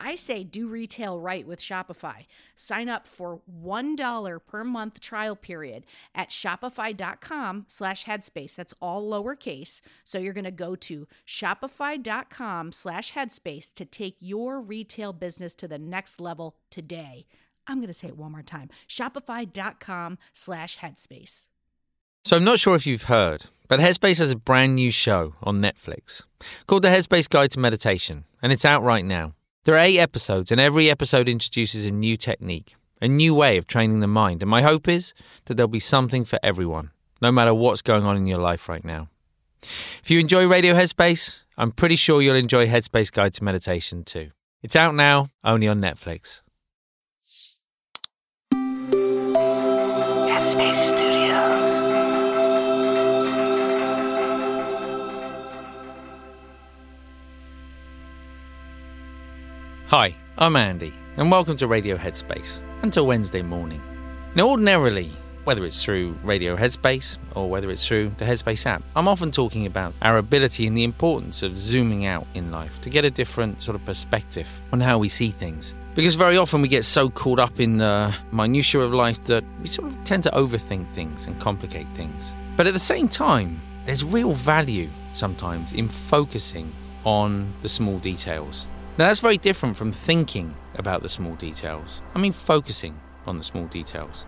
I say do retail right with Shopify. Sign up for $1 per month trial period at shopify.com slash headspace. That's all lowercase. So you're going to go to shopify.com slash headspace to take your retail business to the next level today. I'm going to say it one more time. Shopify.com slash headspace. So I'm not sure if you've heard, but Headspace has a brand new show on Netflix called The Headspace Guide to Meditation, and it's out right now. There are eight episodes, and every episode introduces a new technique, a new way of training the mind. And my hope is that there'll be something for everyone, no matter what's going on in your life right now. If you enjoy Radio Headspace, I'm pretty sure you'll enjoy Headspace Guide to Meditation too. It's out now, only on Netflix. Headspace Hi, I'm Andy, and welcome to Radio Headspace until Wednesday morning. Now, ordinarily, whether it's through Radio Headspace or whether it's through the Headspace app, I'm often talking about our ability and the importance of zooming out in life to get a different sort of perspective on how we see things. Because very often we get so caught up in the minutiae of life that we sort of tend to overthink things and complicate things. But at the same time, there's real value sometimes in focusing on the small details. Now, that's very different from thinking about the small details. I mean, focusing on the small details.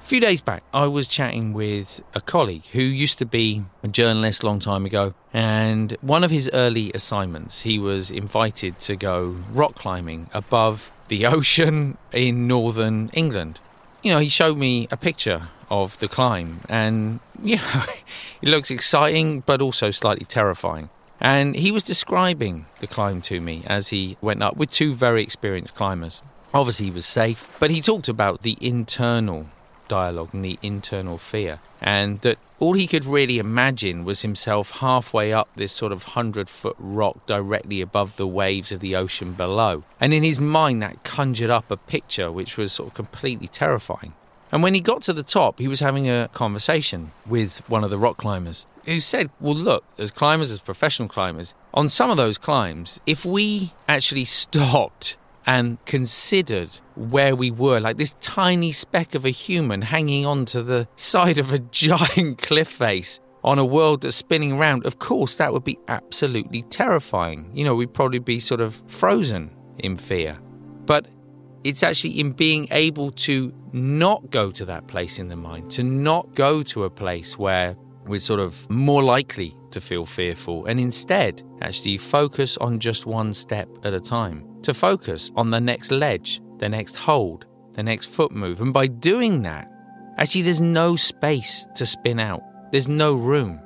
A few days back, I was chatting with a colleague who used to be a journalist a long time ago. And one of his early assignments, he was invited to go rock climbing above the ocean in northern England. You know, he showed me a picture of the climb, and, you know, it looks exciting, but also slightly terrifying. And he was describing the climb to me as he went up with two very experienced climbers. Obviously, he was safe, but he talked about the internal dialogue and the internal fear, and that all he could really imagine was himself halfway up this sort of hundred foot rock directly above the waves of the ocean below. And in his mind, that conjured up a picture which was sort of completely terrifying. And when he got to the top, he was having a conversation with one of the rock climbers who said, Well, look, as climbers, as professional climbers, on some of those climbs, if we actually stopped and considered where we were, like this tiny speck of a human hanging onto the side of a giant cliff face on a world that's spinning around, of course, that would be absolutely terrifying. You know, we'd probably be sort of frozen in fear. But it's actually in being able to not go to that place in the mind, to not go to a place where we're sort of more likely to feel fearful, and instead actually focus on just one step at a time, to focus on the next ledge, the next hold, the next foot move. And by doing that, actually, there's no space to spin out, there's no room.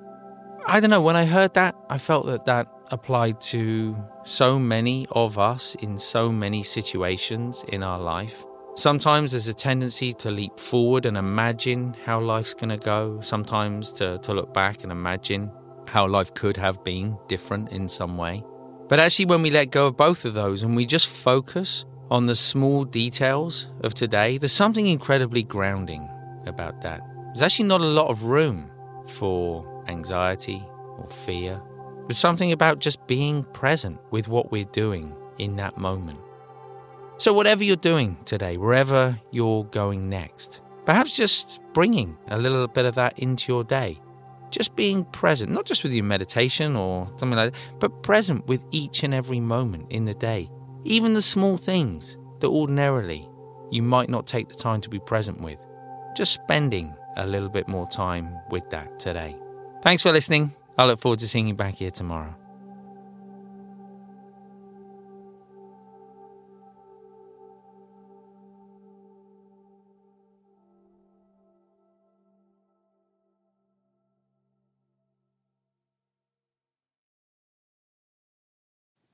I don't know, when I heard that, I felt that that applied to so many of us in so many situations in our life. Sometimes there's a tendency to leap forward and imagine how life's going to go, sometimes to, to look back and imagine how life could have been different in some way. But actually, when we let go of both of those and we just focus on the small details of today, there's something incredibly grounding about that. There's actually not a lot of room for anxiety or fear there's something about just being present with what we're doing in that moment. So, whatever you're doing today, wherever you're going next, perhaps just bringing a little bit of that into your day. Just being present, not just with your meditation or something like that, but present with each and every moment in the day. Even the small things that ordinarily you might not take the time to be present with. Just spending a little bit more time with that today. Thanks for listening. I look forward to seeing you back here tomorrow.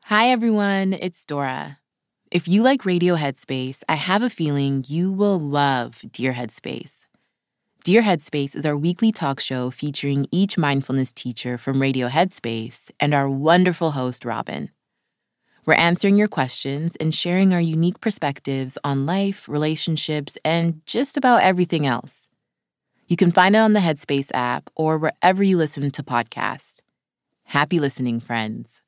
Hi, everyone. It's Dora. If you like Radio Headspace, I have a feeling you will love Dear Headspace. Dear Headspace is our weekly talk show featuring each mindfulness teacher from Radio Headspace and our wonderful host, Robin. We're answering your questions and sharing our unique perspectives on life, relationships, and just about everything else. You can find it on the Headspace app or wherever you listen to podcasts. Happy listening, friends.